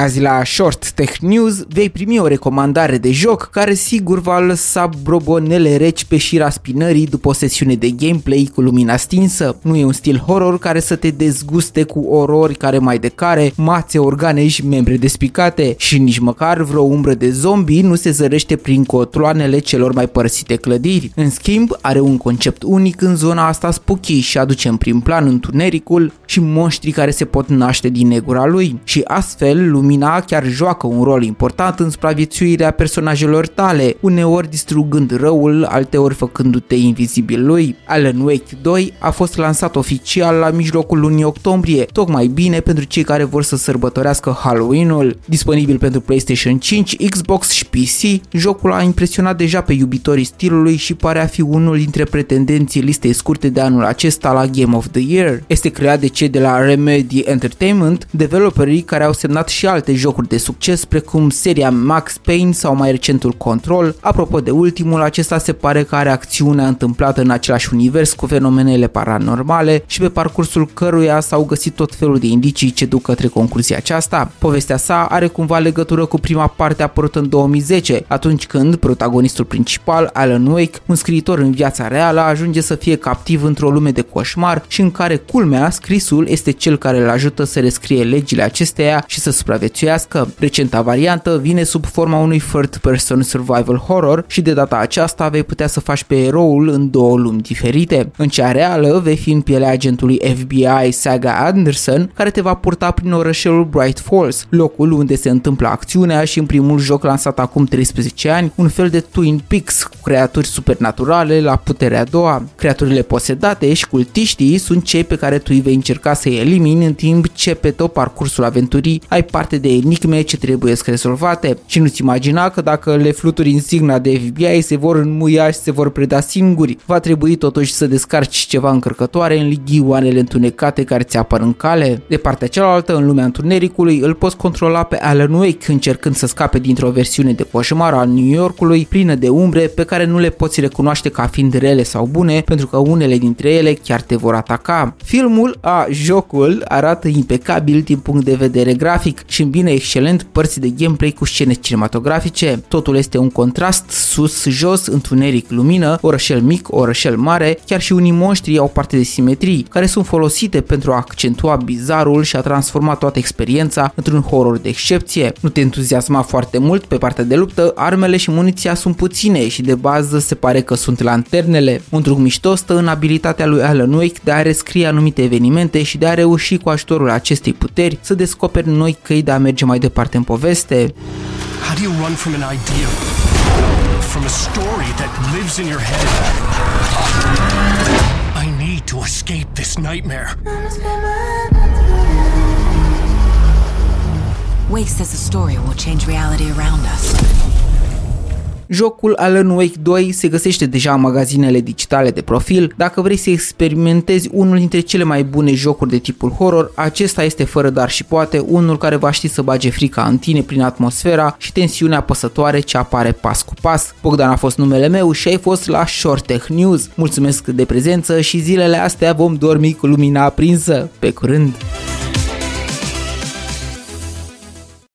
Azi la Short Tech News vei primi o recomandare de joc care sigur va lăsa brobonele reci pe șira spinării după o sesiune de gameplay cu lumina stinsă. Nu e un stil horror care să te dezguste cu orori care mai de care, mațe, organe și membre despicate și nici măcar vreo umbră de zombie nu se zărește prin cotloanele celor mai părăsite clădiri. În schimb, are un concept unic în zona asta spooky și aduce în prim plan întunericul și monștrii care se pot naște din negura lui. Și astfel, lumina chiar joacă un rol important în supraviețuirea personajelor tale, uneori distrugând răul, alteori făcându-te invizibil lui. Alan Wake 2 a fost lansat oficial la mijlocul lunii octombrie, tocmai bine pentru cei care vor să sărbătorească Halloween-ul. Disponibil pentru PlayStation 5, Xbox și PC, jocul a impresionat deja pe iubitorii stilului și pare a fi unul dintre pretendenții listei scurte de anul acesta la Game of the Year. Este creat de cei de la Remedy Entertainment, developerii care au semnat și alte jocuri de succes precum seria Max Payne sau mai recentul Control. Apropo de ultimul, acesta se pare că are acțiunea întâmplată în același univers cu fenomenele paranormale și pe parcursul căruia s-au găsit tot felul de indicii ce duc către concluzia aceasta. Povestea sa are cumva legătură cu prima parte apărută în 2010, atunci când protagonistul principal, Alan Wake, un scriitor în viața reală, ajunge să fie captiv într-o lume de coșmar și în care culmea, scrisul este cel care îl ajută să rescrie legile acesteia și să supraviețuiască. Recenta variantă vine sub forma unui third person survival horror și de data aceasta vei putea să faci pe eroul în două lumi diferite. În cea reală vei fi în pielea agentului FBI Saga Anderson, care te va purta prin orășelul Bright Falls, locul unde se întâmplă acțiunea și în primul joc lansat acum 13 ani, un fel de Twin Peaks cu creaturi supernaturale la puterea a doua. Creaturile posedate și cultiștii sunt cei pe care tu îi vei încerca să-i elimini în timp ce pe tot parcursul aventurii ai parte de enigme ce trebuie să rezolvate și nu-ți imagina că dacă le fluturi insigna de FBI se vor înmuia și se vor preda singuri. Va trebui totuși să descarci ceva încărcătoare în lighioanele întunecate care ți apar în cale. De partea cealaltă, în lumea întunericului, îl poți controla pe Alan Wake încercând să scape dintr-o versiune de coșmar al New Yorkului plină de umbre pe care nu le poți recunoaște ca fiind rele sau bune pentru că unele dintre ele chiar te vor ataca. Filmul, a, jocul, arată impecabil din punct de vedere grafic și îmbină excelent părți de gameplay cu scene cinematografice. Totul este un contrast sus-jos, întuneric, lumină, orășel mic, orășel mare, chiar și unii monștri au parte de simetrii, care sunt folosite pentru a accentua bizarul și a transforma toată experiența într-un horror de excepție. Nu te entuziasma foarte mult pe partea de luptă, armele și muniția sunt puține și de bază se pare că sunt lanternele. Un truc mișto stă în abilitatea lui Alan Wake de a rescrie anumite evenimente și de a reuși cu ajutorul acestei puteri să descoperi noi căi de a merge mai departe în poveste. How do you run from an idea? From a story that lives in your head? I need to escape this nightmare. Wake says the story will change reality around us. Jocul Alan Wake 2 se găsește deja în magazinele digitale de profil. Dacă vrei să experimentezi unul dintre cele mai bune jocuri de tipul horror, acesta este fără dar și poate unul care va ști să bage frica în tine prin atmosfera și tensiunea apăsătoare ce apare pas cu pas. Bogdan a fost numele meu și ai fost la Short Tech News. Mulțumesc de prezență și zilele astea vom dormi cu lumina aprinsă. Pe curând!